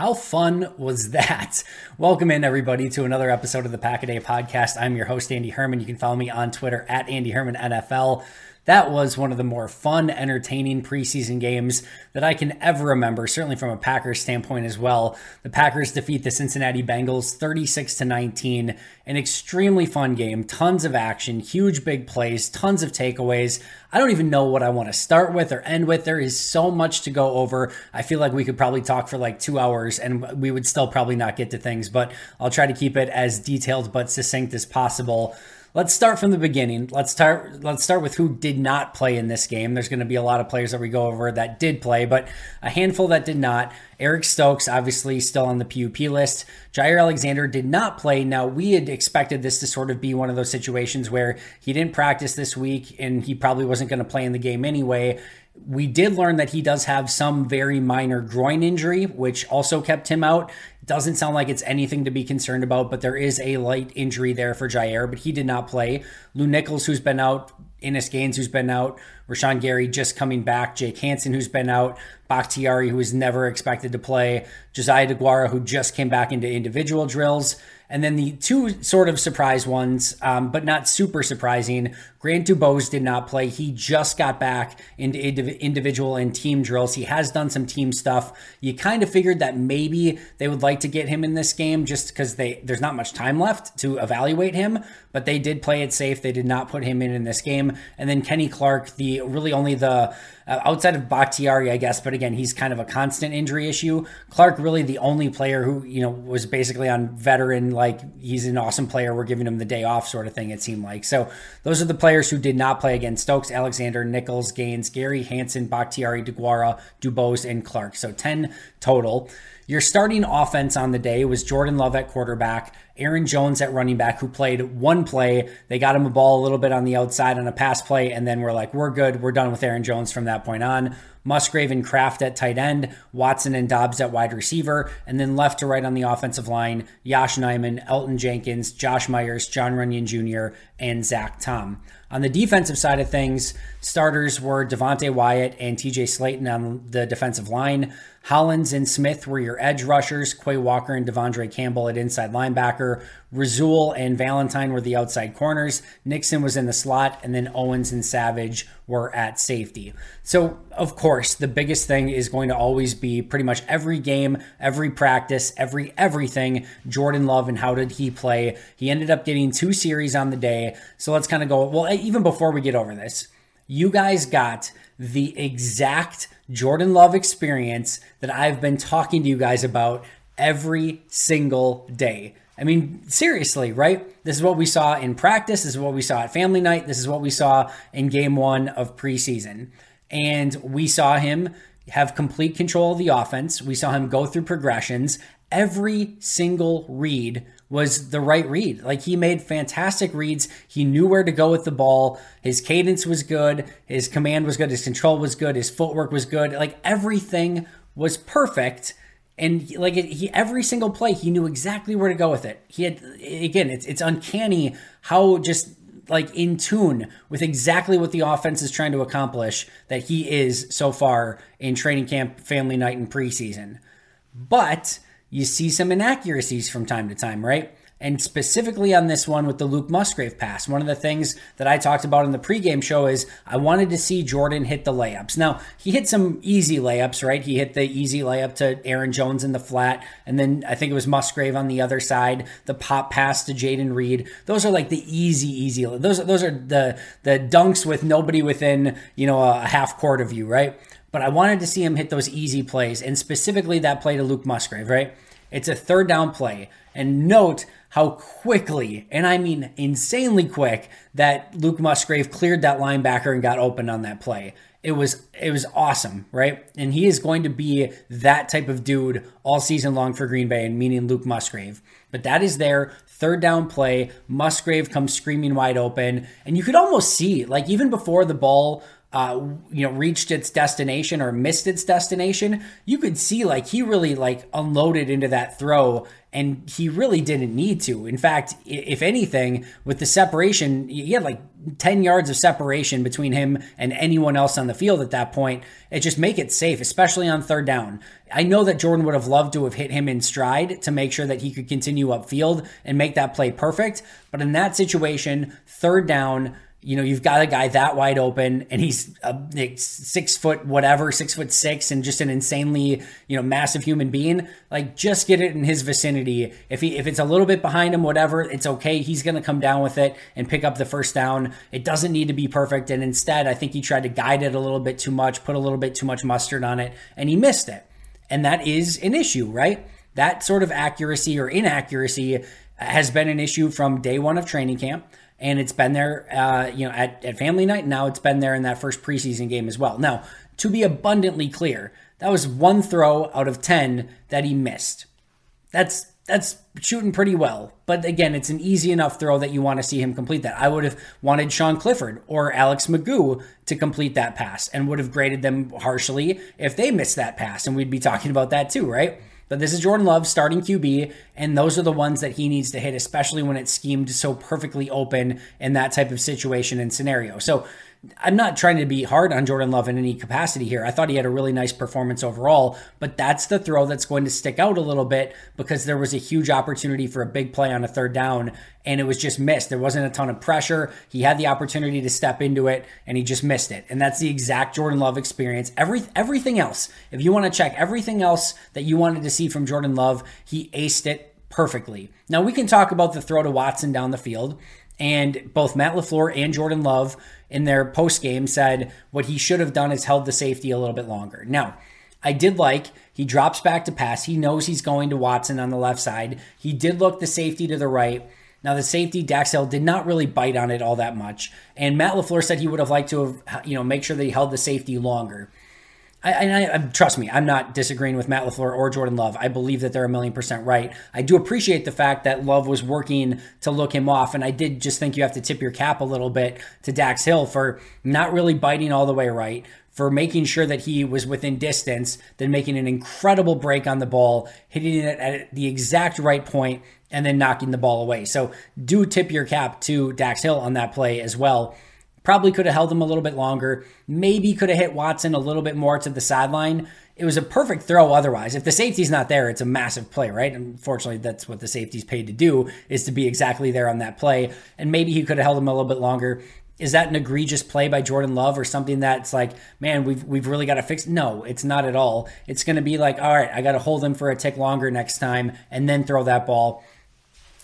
How fun was that? Welcome in, everybody, to another episode of the Pack a Day podcast. I'm your host, Andy Herman. You can follow me on Twitter at Andy Herman NFL. That was one of the more fun, entertaining preseason games that I can ever remember, certainly from a Packers standpoint as well. The Packers defeat the Cincinnati Bengals 36 to 19. An extremely fun game, tons of action, huge big plays, tons of takeaways. I don't even know what I want to start with or end with. There is so much to go over. I feel like we could probably talk for like two hours and we would still probably not get to things, but I'll try to keep it as detailed but succinct as possible. Let's start from the beginning. Let's start let's start with who did not play in this game. There's going to be a lot of players that we go over that did play, but a handful that did not. Eric Stokes obviously still on the PUP list. Jaire Alexander did not play. Now, we had expected this to sort of be one of those situations where he didn't practice this week and he probably wasn't going to play in the game anyway. We did learn that he does have some very minor groin injury, which also kept him out. Doesn't sound like it's anything to be concerned about, but there is a light injury there for Jaire, but he did not play. Lew Nichols, who's been out, Innis Gaines, who's been out, Rashan Gary just coming back, Jake Hanson, who's been out, Bakhtiari, who was never expected to play, Josiah DeGuara, who just came back into individual drills. And then the two sort of surprise ones, um, but not super surprising. Grant Dubose did not play. He just got back into individual and team drills. He has done some team stuff. You kind of figured that maybe they would like to get him in this game just because they there's not much time left to evaluate him. But they did play it safe. They did not put him in in this game. And then Kenny Clark, the really only the uh, outside of Bakhtiari, I guess, but again, he's kind of a constant injury issue. Clark really the only player who you know was basically on veteran, like he's an awesome player. We're giving him the day off, sort of thing. It seemed like so. Those are the players who did not play against Stokes, Alexander, Nichols, Gaines, Gary Hanson, Bakhtiari, DeGuara, Dubose, and Clark. So ten total. Your starting offense on the day was Jordan Love at quarterback, Aaron Jones at running back, who played one play. They got him a ball a little bit on the outside on a pass play, and then we're like, we're good. We're done with Aaron Jones from that point on. Musgrave and Kraft at tight end, Watson and Dobbs at wide receiver, and then left to right on the offensive line, Yosh Nijman, Elgton Jenkins, Josh Myers, John Runyan Jr., and Zach Tom. On the defensive side of things, starters were Devonte Wyatt and TJ Slaton on the defensive line. Hollins and Smith were your edge rushers. Quay Walker and De'Vondre Campbell at inside linebacker. Rasul and Valentine were the outside corners. Nixon was in the slot, and then Owens and Savage were at safety. So, of course, the biggest thing is going to always be pretty much every game, every practice, every everything. Jordan Love and how did he play? He ended up getting two series on the day. So let's kind of go. Well, even before we get over this, you guys got the exact Jordan Love experience that I've been talking to you guys about every single day. I mean, seriously, right? This is what we saw in practice. This is what we saw at family night. This is what we saw in game one of preseason. And we saw him have complete control of the offense. We saw him go through progressions. Every single read was the right read. Like he made fantastic reads. He knew where to go with the ball. His cadence was good. His command was good. His control was good. His footwork was good. Like everything was perfect. And like he, every single play, he knew exactly where to go with it. He had again, it's it's uncanny how just like in tune with exactly what the offense is trying to accomplish that he is so far in training camp, family night, and preseason. But you see some inaccuracies from time to time, right? And specifically on this one with the Luke Musgrave pass, one of the things that I talked about in the pregame show is I wanted to see Jordan hit the layups. Now, he hit some easy layups, right? He hit the easy layup to Aaron Jones in the flat, and then I think it was Musgrave on the other side, the pop pass to Jayden Reed. Those are like the easy, easy. Those, those are the, the dunks with nobody within, you know, a half court of you, right? But I wanted to see him hit those easy plays, and specifically that play to Luke Musgrave, right? It's a third down play. And note how quickly, and I mean insanely quick, that Luke Musgrave cleared that linebacker and got open on that play. It was it was awesome, right? And he is going to be that type of dude all season long for Green Bay, and meaning Luke Musgrave. But that is their third down play. Musgrave comes screaming wide open, and you could almost see, like even before the ball uh, you know, reached its destination or missed its destination, you could see like he really like unloaded into that throw and he really didn't need to. In fact, if anything, with the separation, he had like 10 yards of separation between him and anyone else on the field at that point. It just make it safe, especially on third down. I know that Jordan would have loved to have hit him in stride to make sure that he could continue upfield and make that play perfect. But in that situation, third down, you know, you've got a guy that wide open and he's a six foot whatever, six foot six, and just an insanely, you know, massive human being. Like, just get it in his vicinity. If he if it's a little bit behind him, whatever, it's okay. He's gonna come down with it and pick up the first down. It doesn't need to be perfect. And instead, I think he tried to guide it a little bit too much, put a little bit too much mustard on it, and he missed it. And that is an issue, right? That sort of accuracy or inaccuracy has been an issue from day one of training camp and it's been there, uh, you know, at, at family night. Now it's been there in that first preseason game as well. Now, to be abundantly clear, that was one throw out of ten that he missed. That's that's shooting pretty well. But again, it's an easy enough throw that you want to see him complete that. I would have wanted Sean Clifford or Alex McGough to complete that pass and would have graded them harshly if they missed that pass. And we'd be talking about that too, right? But this is Jordan Love starting QB, and those are the ones that he needs to hit, especially when it's schemed so perfectly open in that type of situation and scenario. So I'm not trying to be hard on Jordan Love in any capacity here. I thought he had a really nice performance overall, but that's the throw that's going to stick out a little bit because there was a huge opportunity for a big play on a third down and it was just missed. There wasn't a ton of pressure. He had the opportunity to step into it and he just missed it. And that's the exact Jordan Love experience. Every everything else, if you want to check everything else that you wanted to see from Jordan Love, he aced it perfectly. Now we can talk about the throw to Watson down the field. And both Matt LaFleur and Jordan Love in their post game said what he should have done is held the safety a little bit longer. Now, I did like he drops back to pass. He knows he's going to Watson on the left side. He did look the safety to the right. Now the safety Dax Hill did not really bite on it all that much, and Matt LaFleur said he would have liked to have you know make sure that he held the safety longer. I, and I, trust me, I'm not disagreeing with Matt LaFleur or Jordan Love. I believe that they're a million percent right. I do appreciate the fact that Love was working to look him off. And I did just think you have to tip your cap a little bit to Dax Hill for not really biting all the way right, for making sure that he was within distance, then making an incredible break on the ball, hitting it at the exact right point, and then knocking the ball away. So do tip your cap to Dax Hill on that play as well. Probably could have held him a little bit longer. Maybe could have hit Watson a little bit more to the sideline. It was a perfect throw otherwise. If the safety's not there, it's a massive play, right? Unfortunately, that's what the safety's paid to do, is to be exactly there on that play. And maybe he could have held him a little bit longer. Is that an egregious play by Jordan Love or something that's like, man, we've we've really got to fix? No, it's not at all. It's going to be like, all right, I got to hold him for a tick longer next time and then throw that ball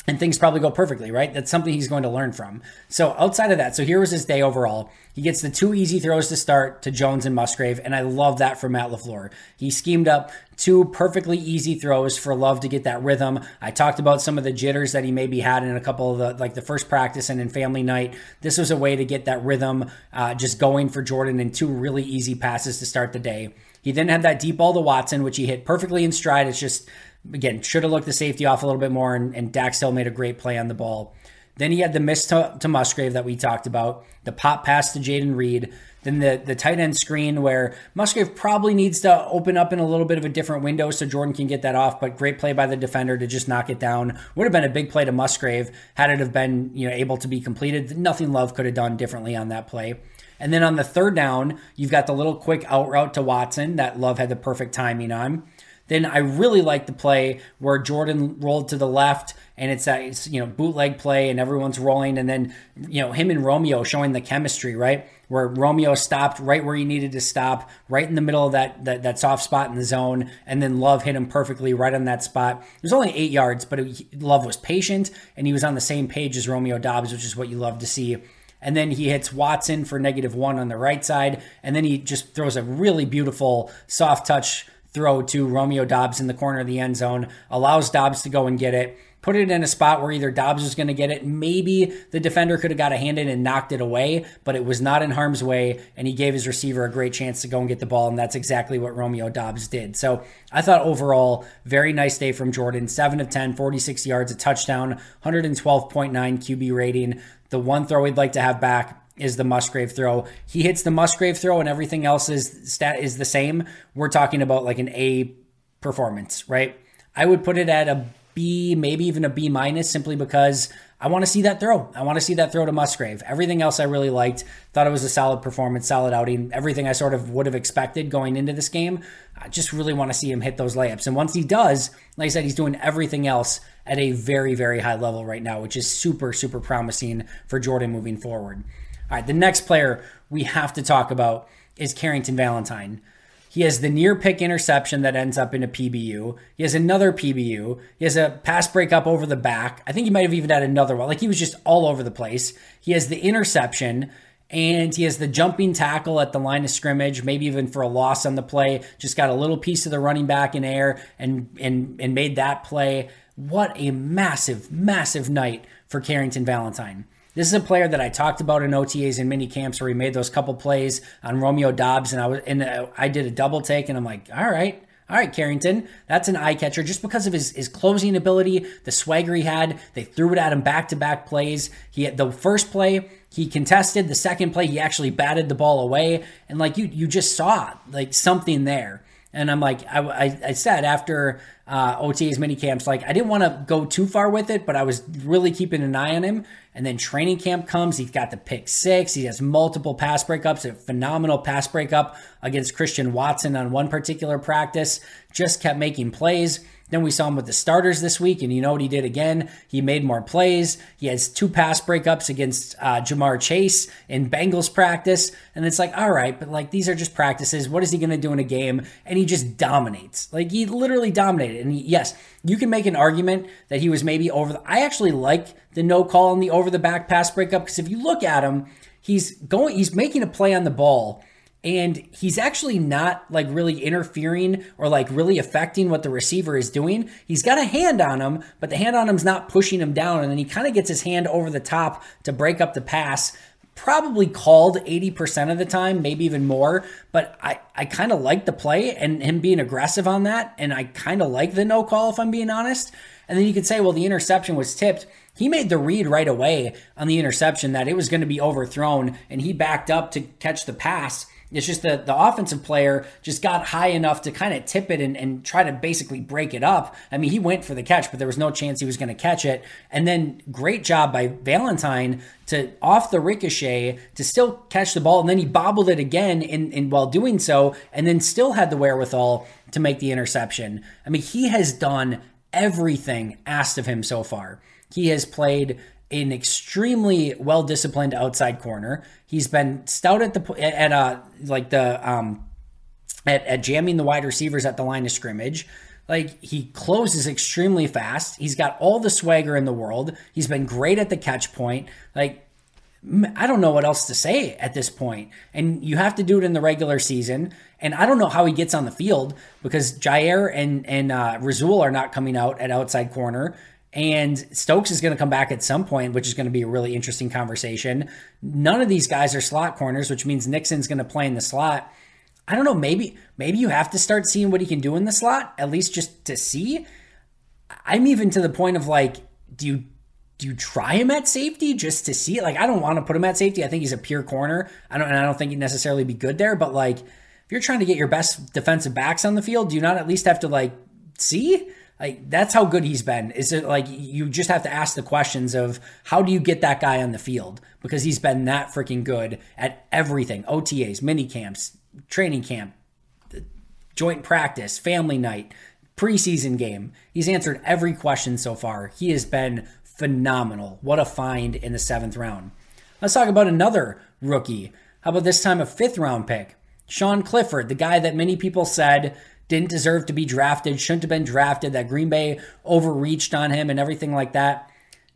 and things probably go perfectly, right? That's something he's going to learn from. So outside of that, so here was his day overall. He gets the two easy throws to start to Jones and Musgrave, and I love that for Matt LaFleur. He schemed up two perfectly easy throws for Love to get that rhythm. I talked about some of the jitters that he maybe had in a couple of the, like the first practice and in family night. This was a way to get that rhythm uh, just going for Jordan in two really easy passes to start the day. He then had that deep ball to Watson, which he hit perfectly in stride. It's just again, should have looked the safety off a little bit more, and, and Dax still made a great play on the ball. Then he had the miss to, to Musgrave that we talked about, the pop pass to Jayden Reed, then the, the tight end screen where Musgrave probably needs to open up in a little bit of a different window so Jordan can get that off, but great play by the defender to just knock it down. Would have been a big play to Musgrave had it have been you know able to be completed. Nothing Love could have done differently on that play. And then on the third down, you've got the little quick out route to Watson that Love had the perfect timing on. Then I really like the play where Jordan rolled to the left and it's that it's, you know bootleg play and everyone's rolling. And then you know him and Romeo showing the chemistry right? Where Romeo stopped right where he needed to stop right in the middle of that that, that soft spot in the zone. And then Love hit him perfectly right on that spot. It was only eight yards, but it, Love was patient and he was on the same page as Romeo Dobbs which is what you love to see. And then he hits Watson for negative one on the right side, and then he just throws a really beautiful soft touch throw to Romeo Dobbs in the corner of the end zone, allows Dobbs to go and get it, put it in a spot where either Dobbs was going to get it, maybe the defender could have got a hand in and knocked it away, but it was not in harm's way, and he gave his receiver a great chance to go and get the ball, and that's exactly what Romeo Dobbs did. So I thought overall, very nice day from Jordan. 7 of 10, 46 yards, a touchdown, 112.9 QB rating. The one throw we'd like to have back is the Musgrave throw. He hits the Musgrave throw and everything else is stat is the same. We're talking about like an A performance, right? I would put it at a B, maybe even a B minus simply because I want to see that throw. I want to see that throw to Musgrave. Everything else I really liked. Thought it was a solid performance, solid outing. Everything I sort of would have expected going into this game. I just really want to see him hit those layups. And once he does, like I said, he's doing everything else at a very, very high level right now, which is super, super promising for Jordan moving forward. All right, the next player we have to talk about is Carrington Valentine. He has the near pick interception that ends up in a PBU. He has another PBU. He has a pass breakup over the back. I think he might have even had another one. Like he was just all over the place. He has the interception and he has the jumping tackle at the line of scrimmage, maybe even for a loss on the play. Just got a little piece of the running back in air and and and made that play. What a massive, massive night for Carrington Valentine. This is a player that I talked about in OTAs and mini camps where he made those couple plays on Romeo Dobbs, and I was and uh, I did a double take, and I'm like, all right, all right, Carrington, that's an eye catcher just because of his, his closing ability, the swagger he had. They threw it at him back to back plays. He had the first play he contested, the second play he actually batted the ball away, and like you you just saw like something there. And I'm like, I, I, I said after uh, OTA's mini camps, like I didn't want to go too far with it, but I was really keeping an eye on him. And then training camp comes. He's got the pick six. He has multiple pass breakups, a phenomenal pass breakup against Christian Watson on one particular practice. Just kept making plays. Then we saw him with the starters this week, and you know what he did again? He made more plays. He has two pass breakups against uh, Ja'Marr Chase in Bengals practice. And it's like, all right, but like these are just practices. What is he going to do in a game? And he just dominates. Like he literally dominated. And he, yes, you can make an argument that he was maybe over. The, I actually like the no call on the over the back pass breakup because if you look at him, he's going, he's making a play on the ball and he's actually not like really interfering or like really affecting what the receiver is doing. He's got a hand on him, but the hand on him's not pushing him down, and then he kind of gets his hand over the top to break up the pass. Probably called 80% of the time, maybe even more. But I, I kind of like the play and him being aggressive on that. And I kind of like the no call, if I'm being honest. And then you could say, well, the interception was tipped. He made the read right away on the interception that it was going to be overthrown, and he backed up to catch the pass. It's just that the offensive player just got high enough to kind of tip it and, and try to basically break it up. I mean, he went for the catch, but there was no chance he was going to catch it. And then great job by Valentine to off the ricochet to still catch the ball. And then he bobbled it again in, in while doing so, and then still had the wherewithal to make the interception. I mean, he has done everything asked of him so far. He has played an extremely well disciplined outside corner. He's been stout at the at uh like the um at, at jamming the wide receivers at the line of scrimmage. Like he closes extremely fast. He's got all the swagger in the world. He's been great at the catch point. Like I don't know what else to say at this point. And you have to do it in the regular season. And I don't know how he gets on the field because Jaire and and uh, Rasul are not coming out at outside corner. And Stokes is going to come back at some point, which is going to be a really interesting conversation. None of these guys are slot corners, which means Nixon's going to play in the slot. I don't know. Maybe maybe you have to start seeing what he can do in the slot, at least just to see. I'm even to the point of like, do you do you try him at safety just to see? Like, I don't want to put him at safety. I think he's a pure corner. I don't, and I don't think he'd necessarily be good there. But like, if you're trying to get your best defensive backs on the field, do you not at least have to like see? Like that's how good he's been. Is it like you just have to ask the questions of how do you get that guy on the field because he's been that freaking good at everything: OTAs, mini camps, training camp, joint practice, family night, preseason game. He's answered every question so far. He has been phenomenal. What a find in the seventh round. Let's talk about another rookie. How about this time a fifth round pick? Sean Clifford, the guy that many people said didn't deserve to be drafted, shouldn't have been drafted, that Green Bay overreached on him and everything like that.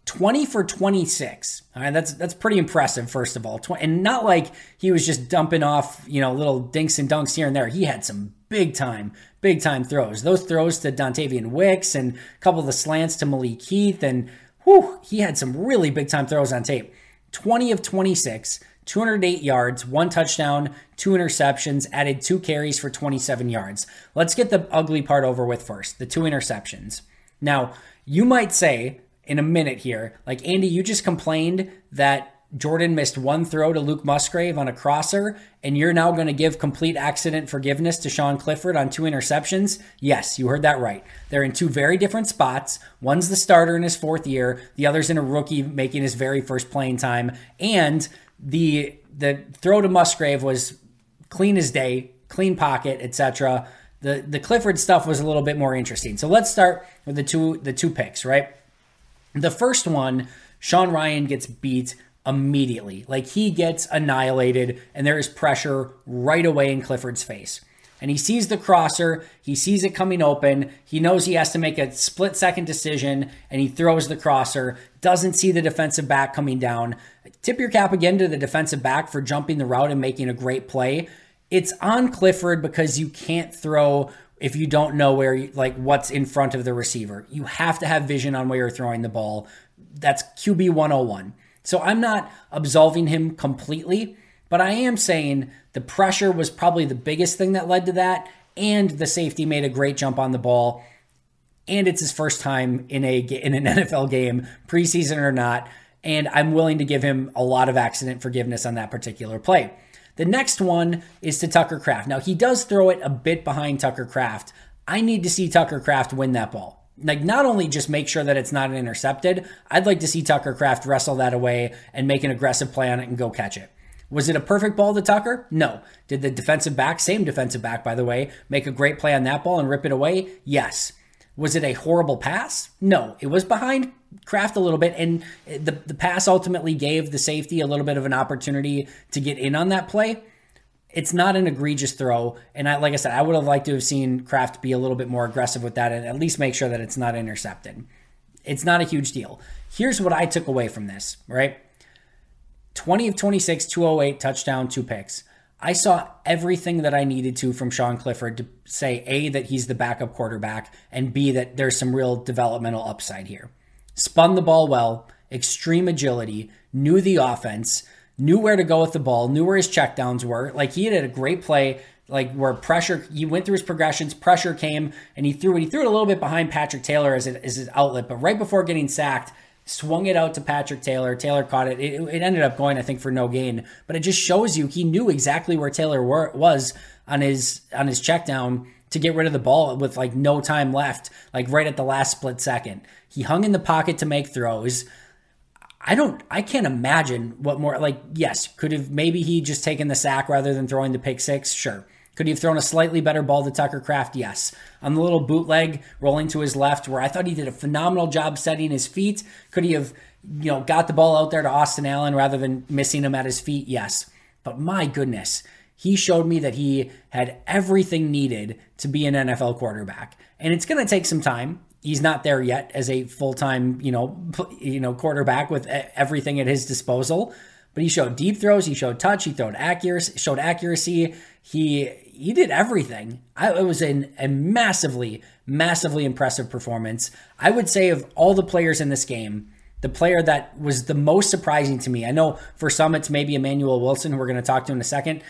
20 for 26. All right, that's that's pretty impressive first of all. And not like he was just dumping off, you know, little dinks and dunks here and there. He had some big time, big time throws. Those throws to Dontayvion Wicks and a couple of the slants to Malik Heath and whew, he had some really big time throws on tape. 20 of 26, 208 yards, one touchdown, two interceptions, added two carries for 27 yards. Let's get the ugly part over with first the two interceptions. Now, you might say in a minute here, like, Andy, you just complained that Jordan missed one throw to Luke Musgrave on a crosser, and you're now going to give complete accident forgiveness to Sean Clifford on two interceptions? Yes, you heard that right. They're in two very different spots. One's the starter in his fourth year, the other's in a rookie making his very first playing time. And the the throw to Musgrave was clean as day, clean pocket, etc. The the Clifford stuff was a little bit more interesting. So let's start with the two the two picks, right? The first one, Sean Rhyan gets beat immediately. Like he gets annihilated and there is pressure right away in Clifford's face and he sees the crosser, he sees it coming open, he knows he has to make a split second decision, and he throws the crosser, doesn't see the defensive back coming down. Tip your cap again to the defensive back for jumping the route and making a great play. It's on Clifford because you can't throw if you don't know where like what's in front of the receiver. You have to have vision on where you're throwing the ball. That's QB 101. So I'm not absolving him completely, but I am saying the pressure was probably the biggest thing that led to that, and the safety made a great jump on the ball. And it's his first time in a in an NFL game, preseason or not, and I'm willing to give him a lot of accident forgiveness on that particular play. The next one is to Tucker Kraft. Now he does throw it a bit behind Tucker Kraft. I need to see Tucker Kraft win that ball. Like not only just make sure that it's not intercepted, I'd like to see Tucker Kraft wrestle that away and make an aggressive play on it and go catch it. Was it a perfect ball to Tucker? No. Did the defensive back, same defensive back, by the way, make a great play on that ball and rip it away? Yes. Was it a horrible pass? No. It was behind Kraft a little bit, and the, the pass ultimately gave the safety a little bit of an opportunity to get in on that play. It's not an egregious throw, and I, like I said, I would have liked to have seen Kraft be a little bit more aggressive with that and at least make sure that it's not intercepted. It's not a huge deal. Here's what I took away from this, right? 20 of 26, 208, touchdown, two picks. I saw everything that I needed to from Sean Clifford to say A, that he's the backup quarterback, and B, that there's some real developmental upside here. Spun the ball well, extreme agility, knew the offense, knew where to go with the ball, knew where his checkdowns were. Like he had a great play, like where pressure, he went through his progressions, pressure came, and he threw it. He threw it a little bit behind Patrick Taylor as, it, as his outlet, but right before getting sacked, swung it out to Patrick Taylor. Taylor caught it. it. it. ended up going, I think, for no gain, but it just shows you he knew exactly where Taylor were, was on his on his check down to get rid of the ball with like no time left, like right at the last split second. He hung in the pocket to make throws. I don't I can't imagine what more like yes, could have maybe he just taken the sack rather than throwing the pick six? Sure. Could he have thrown a slightly better ball to Tucker Kraft? Yes. On the little bootleg rolling to his left, where I thought he did a phenomenal job setting his feet, could he have, you know, got the ball out there to Austin Allen rather than missing him at his feet? Yes. But my goodness, he showed me that he had everything needed to be an NFL quarterback. And it's going to take some time he's not there yet as a full-time, you know, you know, quarterback with everything at his disposal. But he showed deep throws, he showed touch, he showed accuracy, showed accuracy. He he did everything. I, it was an, a massively, massively impressive performance. I would say of all the players in this game, the player that was the most surprising to me. I know for some it's maybe Emmanuel Wilson, who we're going to talk to in a second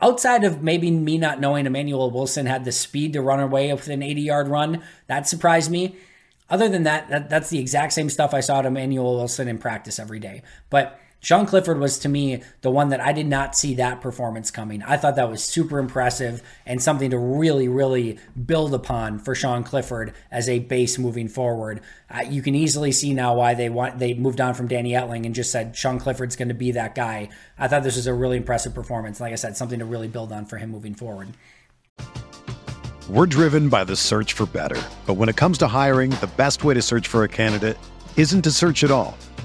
outside of maybe me not knowing Emmanuel Wilson had the speed to run away with an 80 yard run, that surprised me. Other than that, that, that's the exact same stuff I saw at Emmanuel Wilson in practice every day. But Sean Clifford was to me the one that I did not see that performance coming. I thought that was super impressive and something to really, really build upon for Sean Clifford as a base moving forward. Uh, you can easily see now why they want they moved on from Danny Etling and just said Sean Clifford's going to be that guy. I thought this was a really impressive performance. Like I said, something to really build on for him moving forward. We're driven by the search for better, but when it comes to hiring, the best way to search for a candidate isn't to search at all.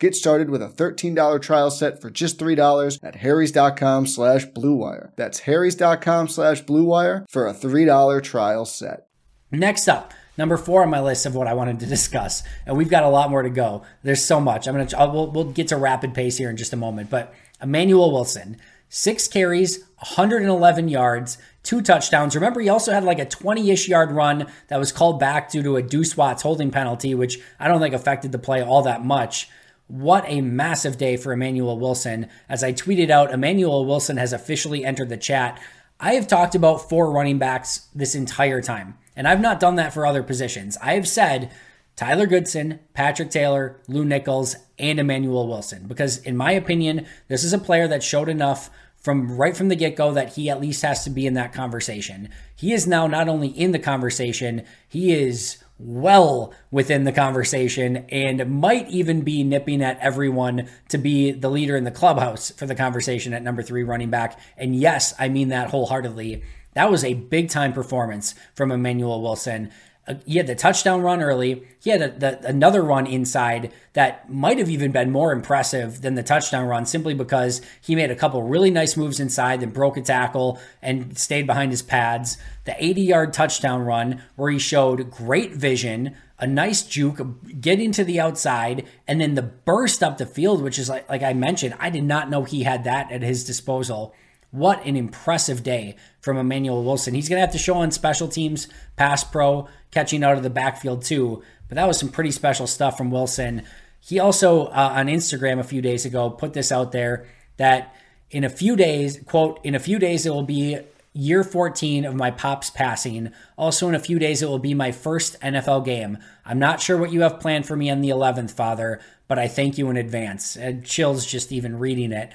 Get started with a $13 trial set for just $3 at harrys.com slash bluewire. That's harrys.com slash bluewire for a $3 trial set. Next up, number four on my list of what I wanted to discuss, and we've got a lot more to go. There's so much. I'm gonna we'll, we'll get to rapid pace here in just a moment, but Emmanuel Wilson, six carries, 111 yards, two touchdowns. Remember, he also had like a 20 ish yard run that was called back due to a Deuce Watts holding penalty, which I don't think affected the play all that much. What a massive day for Emmanuel Wilson. As I tweeted out, Emmanuel Wilson has officially entered the chat. I have talked about four running backs this entire time, and I've not done that for other positions. I have said Tyler Goodson, Patrick Taylor, Lew Nichols, and Emmanuel Wilson, because in my opinion, this is a player that showed enough from right from the get go that he at least has to be in that conversation. He is now not only in the conversation, he is well within the conversation and might even be nipping at everyone to be the leader in the clubhouse for the conversation at number three running back. And yes, I mean that wholeheartedly. That was a big time performance from Emmanuel Wilson he had the touchdown run early. He had a, the, another run inside that might have even been more impressive than the touchdown run simply because he made a couple really nice moves inside, then broke a tackle and stayed behind his pads. The 80 yard touchdown run where he showed great vision, a nice juke, getting to the outside, and then the burst up the field, which is like, like I mentioned, I did not know he had that at his disposal. What an impressive day from Emmanuel Wilson. He's going to have to show on special teams, pass pro, catching out of the backfield too. But that was some pretty special stuff from Wilson. He also uh, on Instagram a few days ago put this out there that in a few days, quote, in a few days it will be year 14 of my pops passing. Also in a few days it will be my first NFL game. I'm not sure what you have planned for me on the 11th, father, but I thank you in advance. And chills just even reading it.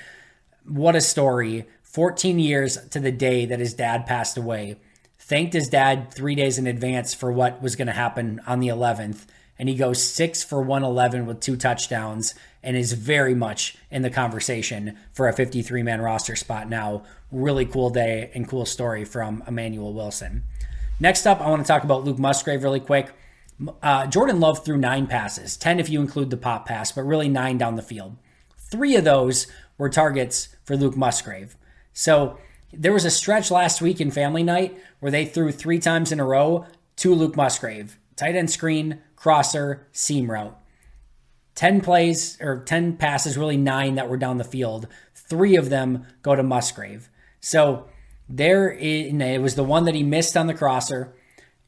What a story. 14 years to the day that his dad passed away thanked his dad three days in advance for what was going to happen on the 11th. And he goes six for 111 with two touchdowns and is very much in the conversation for a 53 man roster spot now. Really cool day and cool story from Emmanuel Wilson. Next up, I want to talk about Luke Musgrave really quick. Uh, Jordan Love threw nine passes, 10 if you include the pop pass, but really nine down the field. Three of those were targets for Luke Musgrave. So there was a stretch last week in family night where they threw three times in a row to Luke Musgrave. Tight end screen, crosser, seam route. 10 plays or 10 passes, really nine that were down the field. Three of them go to Musgrave. So there it was the one that he missed on the crosser,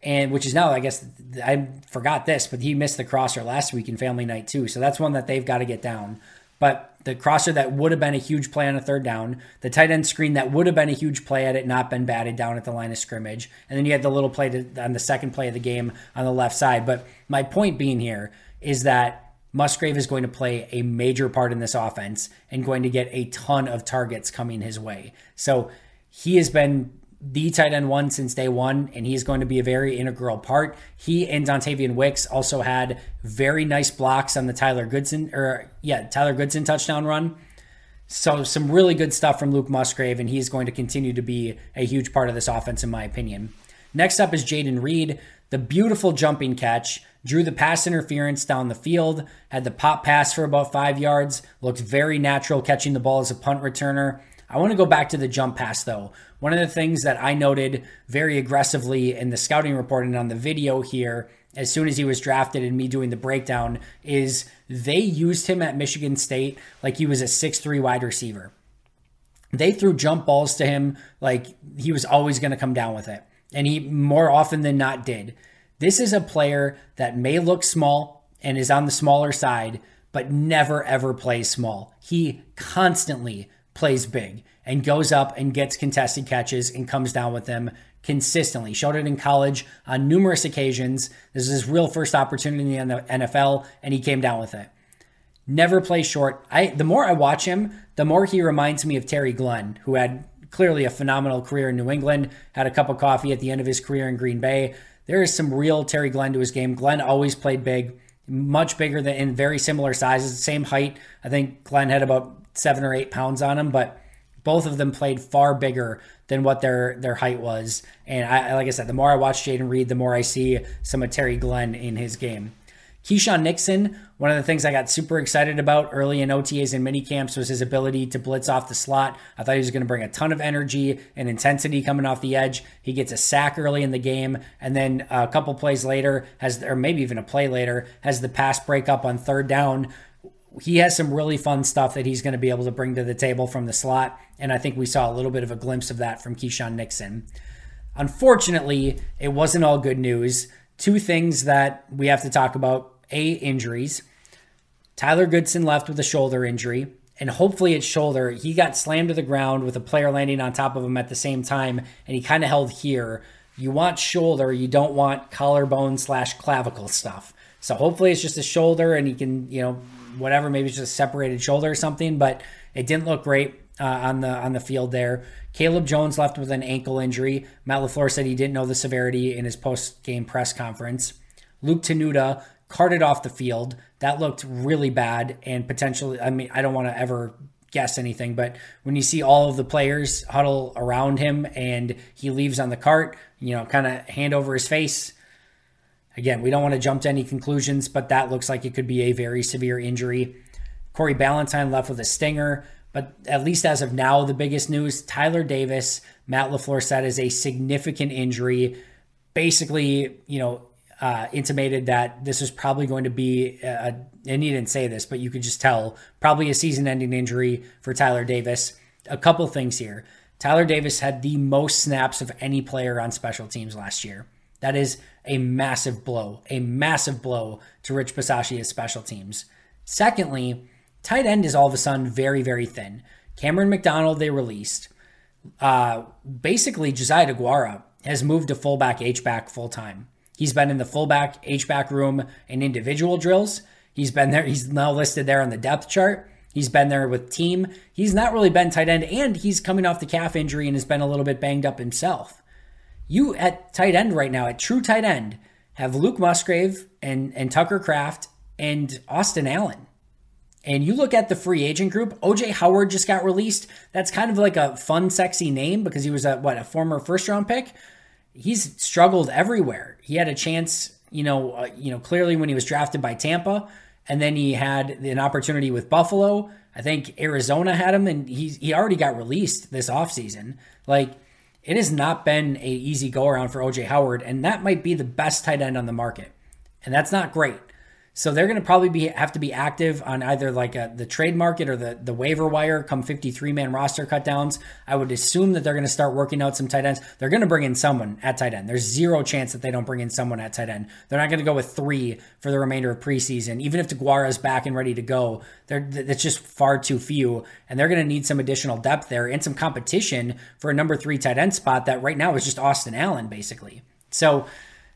and which is now, I guess, I forgot this, but he missed the crosser last week in family night too. So that's one that they've got to get down. But the crosser that would have been a huge play on a third down, the tight end screen that would have been a huge play had it not been batted down at the line of scrimmage, and then you had the little play to, on the second play of the game on the left side. But my point being here is that Musgrave is going to play a major part in this offense and going to get a ton of targets coming his way. So he has been the tight end one since day one, and he's going to be a very integral part. He and Dontayvion Wicks also had very nice blocks on the Tyler Goodson, or yeah, Tyler Goodson touchdown run. So some really good stuff from Luke Musgrave, and he's going to continue to be a huge part of this offense, in my opinion. Next up is Jayden Reed. The beautiful jumping catch drew the pass interference down the field, had the pop pass for about five yards, looked very natural catching the ball as a punt returner. I want to go back to the jump pass though. One of the things that I noted very aggressively in the scouting report and on the video here, as soon as he was drafted and me doing the breakdown, is they used him at Michigan State like he was a six-three wide receiver. They threw jump balls to him like he was always going to come down with it. And he more often than not did. This is a player that may look small and is on the smaller side, but never ever plays small. He constantly plays big and goes up and gets contested catches and comes down with them consistently. Showed it in college on numerous occasions. This is his real first opportunity in the NFL, and he came down with it. Never plays short. I the more I watch him, the more he reminds me of Terry Glenn, who had clearly a phenomenal career in New England, had a cup of coffee at the end of his career in Green Bay. There is some real Terry Glenn to his game. Glenn always played big, much bigger than in very similar sizes, same height. I think Glenn had about seven or eight pounds on him, but both of them played far bigger than what their their height was. And I, like I said, the more I watch Jayden Reed, the more I see some of Terry Glenn in his game. Keisean Nixon, one of the things I got super excited about early in OTAs and mini camps was his ability to blitz off the slot. I thought he was going to bring a ton of energy and intensity coming off the edge. He gets a sack early in the game, and then a couple plays later has, or maybe even a play later, has the pass break up on third down he has some really fun stuff that he's going to be able to bring to the table from the slot. And I think we saw a little bit of a glimpse of that from Keisean Nixon. Unfortunately, it wasn't all good news. Two things that we have to talk about A, injuries. Tyler Goodson left with a shoulder injury, and hopefully it's shoulder. He got slammed to the ground with a player landing on top of him at the same time, and he kind of held here. You want shoulder, you don't want collarbone slash clavicle stuff. So hopefully it's just a shoulder and he can, you know, whatever, maybe it's just a separated shoulder or something, but it didn't look great uh, on the on the field there. Caleb Jones left with an ankle injury. Matt LaFleur said he didn't know the severity in his post game press conference. Luke Tenuta carted off the field. That looked really bad and potentially, I mean, I don't want to ever guess anything, but when you see all of the players huddle around him and he leaves on the cart, you know, kind of hand over his face. Again, we don't want to jump to any conclusions, but that looks like it could be a very severe injury. Corey Ballentine left with a stinger, but at least as of now, the biggest news Tyler Davis, Matt LaFleur said, is a significant injury. Basically, you know, uh, intimated that this is probably going to be, a, and he didn't say this, but you could just tell, probably a season ending injury for Tyler Davis. A couple things here. Tyler Davis had the most snaps of any player on special teams last year. That is a massive blow, a massive blow to Rich Bisaccia's special teams. Secondly, tight end is all of a sudden very, very thin. Cameron McDonald, they released. Uh, basically, Josiah Deguara has moved to fullback H-back full time. He's been in the fullback H-back room in individual drills. He's been there. He's now listed there on the depth chart. He's been there with team. He's not really been tight end, and he's coming off the calf injury and has been a little bit banged up himself. You at tight end right now, at true tight end, have Luke Musgrave and, and Tucker Kraft and Austin Allen. And you look at the free agent group, OJ Howard just got released. That's kind of like a fun, sexy name because he was a what a former first round pick he's struggled everywhere. He had a chance, you know, uh, you know, clearly when he was drafted by Tampa, and then he had an opportunity with Buffalo. I think Arizona had him, and he he already got released this offseason. Like it has not been a easy go around for OJ Howard, and that might be the best tight end on the market, and that's not great. So they're going to probably be have to be active on either like a, the trade market or the, the waiver wire come 53 man roster cutdowns. I would assume that they're going to start working out some tight ends. They're going to bring in someone at tight end. There's zero chance that they don't bring in someone at tight end. They're not going to go with three for the remainder of preseason. Even if is back and ready to go, that's just far too few. And they're going to need some additional depth there and some competition for a number three tight end spot that right now is just Austin Allen, basically. So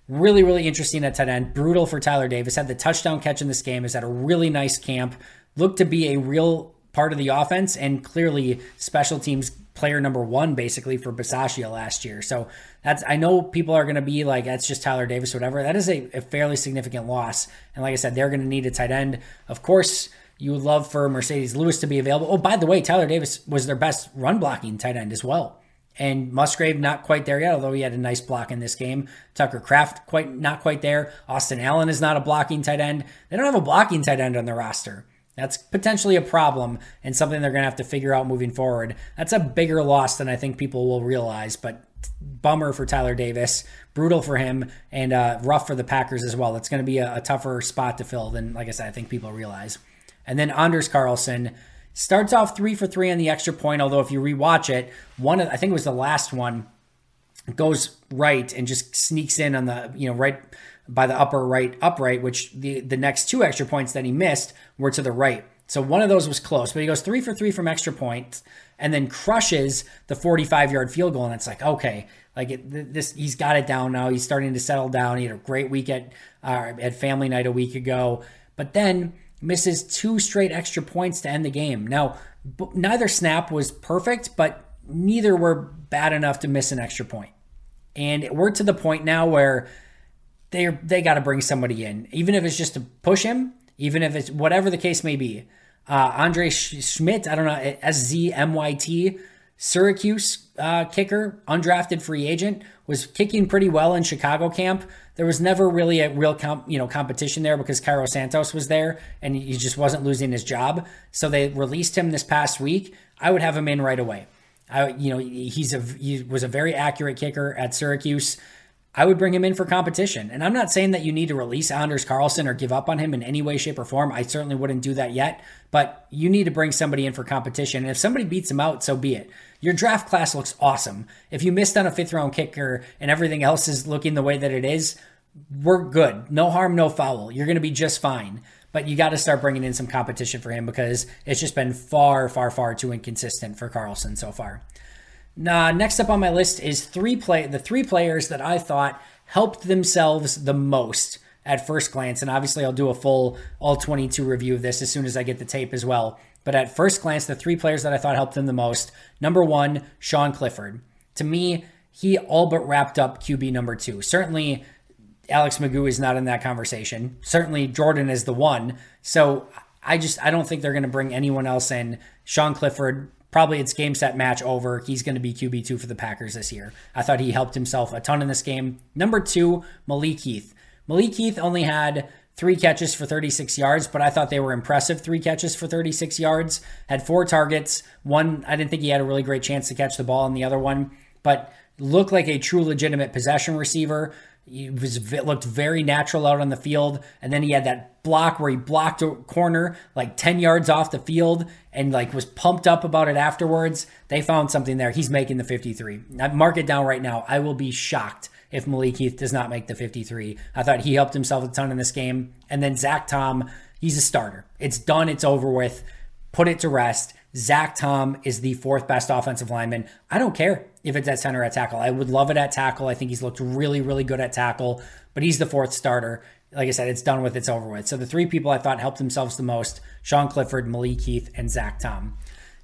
Really, really interesting at tight end. Brutal for Tyler Davis. Had the touchdown catch in this game. Is at a really nice camp. Looked to be a real part of the offense and clearly special teams player number one basically for Bisaccia last year. So that's I know people are going to be like that's just Tyler Davis, whatever. That is a, a fairly significant loss. And like I said, they're going to need a tight end. Of course, you would love for Marcedes Lewis to be available. Oh, by the way, Tyler Davis was their best run blocking tight end as well. And Musgrave not quite there yet, although he had a nice block in this game. Tucker Kraft quite not quite there. Austin Allen is not a blocking tight end. They don't have a blocking tight end on the roster. That's potentially a problem and something they're going to have to figure out moving forward. That's a bigger loss than I think people will realize, but bummer for Tyler Davis, brutal for him, and uh, rough for the Packers as well. It's going to be a, a tougher spot to fill than, like I said, I think people realize. And then Anders Carlson Starts off three for three on the extra point, although if you rewatch it, one of, I think it was the last one, goes right and just sneaks in on the, you know, right by the upper right upright, which the, the next two extra points that he missed were to the right. So one of those was close, but he goes three for three from extra points and then crushes the 45 yard field goal. And it's like, okay, like it, this, he's got it down now. He's starting to settle down. He had a great week at, uh, at family night a week ago. But then misses two straight extra points to end the game. Now, neither snap was perfect, but neither were bad enough to miss an extra point. And we're to the point now where they they got to bring somebody in, even if it's just to push him, even if it's whatever the case may be. Uh, Andre Szmyt, I don't know, S Z M Y T, Syracuse uh, kicker, undrafted free agent, was kicking pretty well in Chicago camp. There was never really a real comp, you know competition there because Cairo Santos was there and he just wasn't losing his job. So they released him this past week. I would have him in right away. I, you know, he's a he was a very accurate kicker at Syracuse. I would bring him in for competition. And I'm not saying that you need to release Anders Carlson or give up on him in any way, shape, or form. I certainly wouldn't do that yet, but you need to bring somebody in for competition. And if somebody beats him out, so be it. Your draft class looks awesome. If you missed on a fifth round kicker and everything else is looking the way that it is, we're good. No harm, no foul. You're going to be just fine. But you got to start bringing in some competition for him because it's just been far, far, far too inconsistent for Carlson so far. Now, next up on my list is three play the three players that I thought helped themselves the most at first glance. And obviously, I'll do a full all 22 review of this as soon as I get the tape as well. But at first glance, the three players that I thought helped them the most number one, Sean Clifford. To me, he all but wrapped up QB number two. Certainly, Alex McGough is not in that conversation. Certainly Jordan is the one. So I just I don't think they're going to bring anyone else in. Sean Clifford, probably it's game set match over. He's going to be QB2 for the Packers this year. I thought he helped himself a ton in this game. Number 2, Malik Heath. Malik Heath only had three catches for 36 yards, but I thought they were impressive. Three catches for 36 yards, had four targets. One, I didn't think he had a really great chance to catch the ball, and the other one, but looked like a true legitimate possession receiver. He was looked very natural out on the field, and then he had that block where he blocked a corner like 10 yards off the field and like was pumped up about it afterwards. They found something there. He's making the 53. I mark it down right now. I will be shocked if Malik Heath does not make the 53. I thought he helped himself a ton in this game. And then Zach Tom, he's a starter. It's done, it's over with. Put it to rest. Zach Tom is the fourth best offensive lineman. I don't care if it's at center at tackle. I would love it at tackle. I think he's looked really, really good at tackle, but he's the fourth starter. Like I said, it's done with, it's over with. So the three people I thought helped themselves the most Sean Clifford, Malik Heath, and Zach Tom.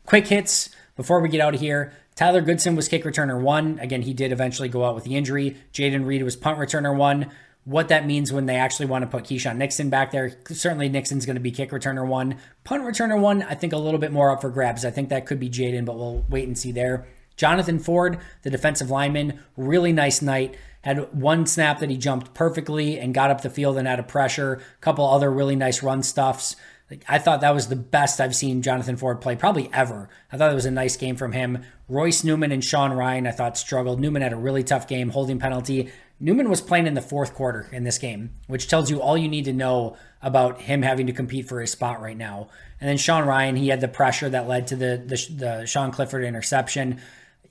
Quick hits before we get out of here. Tyler Goodson was kick returner one. Again, he did eventually go out with the injury. Jayden Reed was punt returner one. What that means when they actually want to put Keisean Nixon back there, certainly Nixon's going to be kick returner one. Punt returner one, I think a little bit more up for grabs. I think that could be Jayden, but we'll wait and see there. Jonathan Ford, the defensive lineman, really nice night. Had one snap that he jumped perfectly and got up the field and had a pressure. Couple other really nice run stuffs. Like, I thought that was the best I've seen Jonathan Ford play, probably ever. I thought it was a nice game from him. Royce Newman and Sean Rhyan, I thought struggled. Newman had a really tough game, holding penalty. Newman was playing in the fourth quarter in this game, which tells you all you need to know about him having to compete for his spot right now. And then Sean Rhyan, he had the pressure that led to the the, the Sean Clifford interception.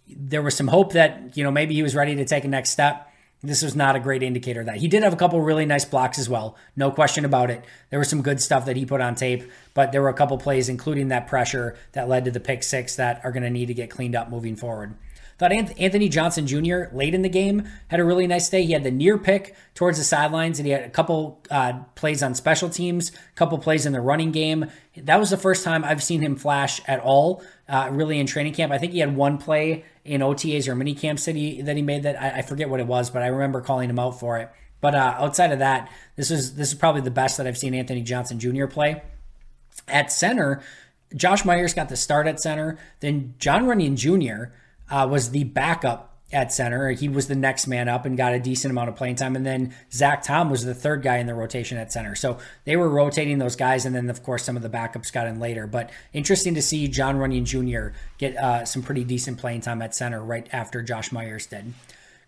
There was some hope that you know maybe he was ready to take a next step this was not a great indicator that he did have a couple really nice blocks as well. No question about it. There was some good stuff that he put on tape, but there were a couple plays, including that pressure that led to the pick six that are going to need to get cleaned up moving forward. Thought Anthony Johnson Jr. late in the game had a really nice day. He had the near pick towards the sidelines, and he had a couple uh, plays on special teams, a couple plays in the running game. That was the first time I've seen him flash at all, uh, really in training camp. I think he had one play in OTAs or mini camps that he that he made that I, I forget what it was, but I remember calling him out for it. But uh, outside of that, this is this is probably the best that I've seen Anthony Johnson Jr. play. At center, Josh Myers got the start at center. Then John Runyan Jr. Uh, was the backup at center. He was the next man up and got a decent amount of playing time. And then Zach Tom was the third guy in the rotation at center. So they were rotating those guys. And then, of course, some of the backups got in later. But interesting to see John Runyan Jr. get uh, some pretty decent playing time at center right after Josh Myers did.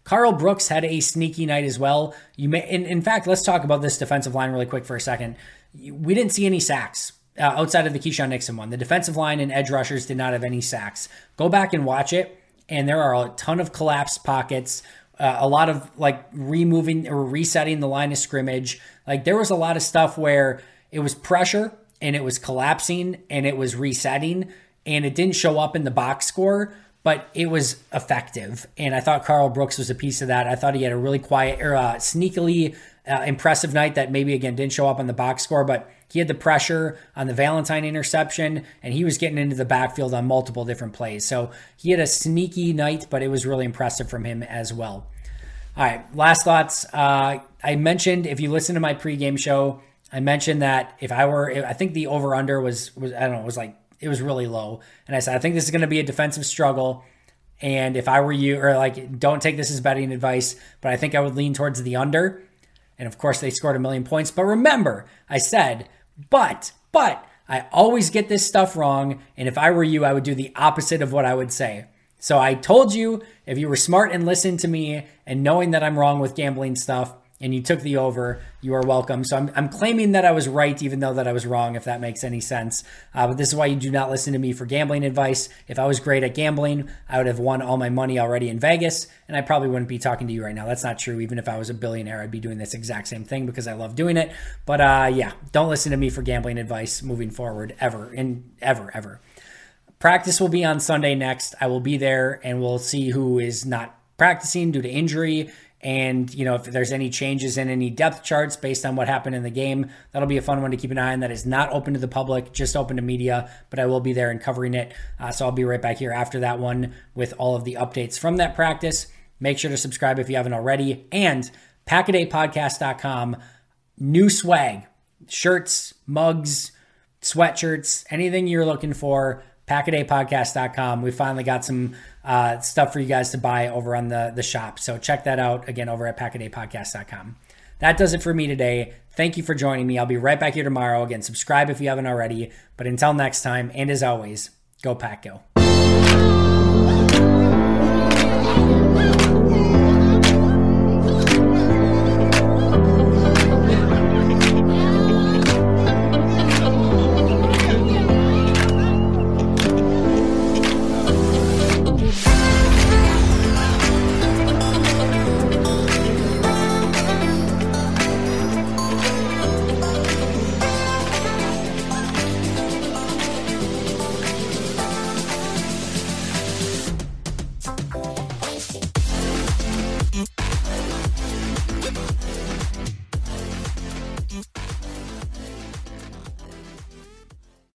Karl Brooks had a sneaky night as well. You may, in, in fact, let's talk about this defensive line really quick for a second. We didn't see any sacks uh, outside of the Keisean Nixon one. The defensive line and edge rushers did not have any sacks. Go back and watch it and there are a ton of collapsed pockets. Uh, a lot of like removing or resetting the line of scrimmage. Like there was a lot of stuff where it was pressure and it was collapsing and it was resetting and it didn't show up in the box score, but it was effective. And I thought Karl Brooks was a piece of that. I thought he had a really quiet or uh, sneakily uh, impressive night that maybe again didn't show up on the box score, but he had the pressure on the Valentine interception, and he was getting into the backfield on multiple different plays. So he had a sneaky night, but it was really impressive from him as well. All right, last thoughts. Uh, I mentioned if you listen to my pregame show, I mentioned that if I were, I think the over under was was I don't know, it was like it was really low, and I said I think this is going to be a defensive struggle. And if I were you, or like, don't take this as betting advice, but I think I would lean towards the under. And of course, they scored a million points. But remember, I said but, but, I always get this stuff wrong. And if I were you, I would do the opposite of what I would say. So I told you if you were smart and listened to me and knowing that I'm wrong with gambling stuff, and you took the over, you are welcome. So I'm, I'm claiming that I was right, even though that I was wrong, if that makes any sense. Uh, but this is why you do not listen to me for gambling advice. If I was great at gambling, I would have won all my money already in Vegas, and I probably wouldn't be talking to you right now. That's not true. Even if I was a billionaire, I'd be doing this exact same thing because I love doing it. But uh, yeah, don't listen to me for gambling advice moving forward, ever, and ever, ever. Practice will be on Sunday next. I will be there, and we'll see who is not practicing due to injury and, you know, if there's any changes in any depth charts based on what happened in the game, that'll be a fun one to keep an eye on. That is not open to the public, just open to media, but I will be there and covering it. Uh, so I'll be right back here after that one with all of the updates from that practice. Make sure to subscribe if you haven't already. And packadaypodcast.com. New swag, shirts, mugs, sweatshirts, anything you're looking for, packadaypodcast.com. We finally got some uh, stuff for you guys to buy over on the, the shop. So check that out again over at packadaypodcast.com. That does it for me today. Thank you for joining me. I'll be right back here tomorrow. Again, subscribe if you haven't already. But until next time, and as always, go Pack Go.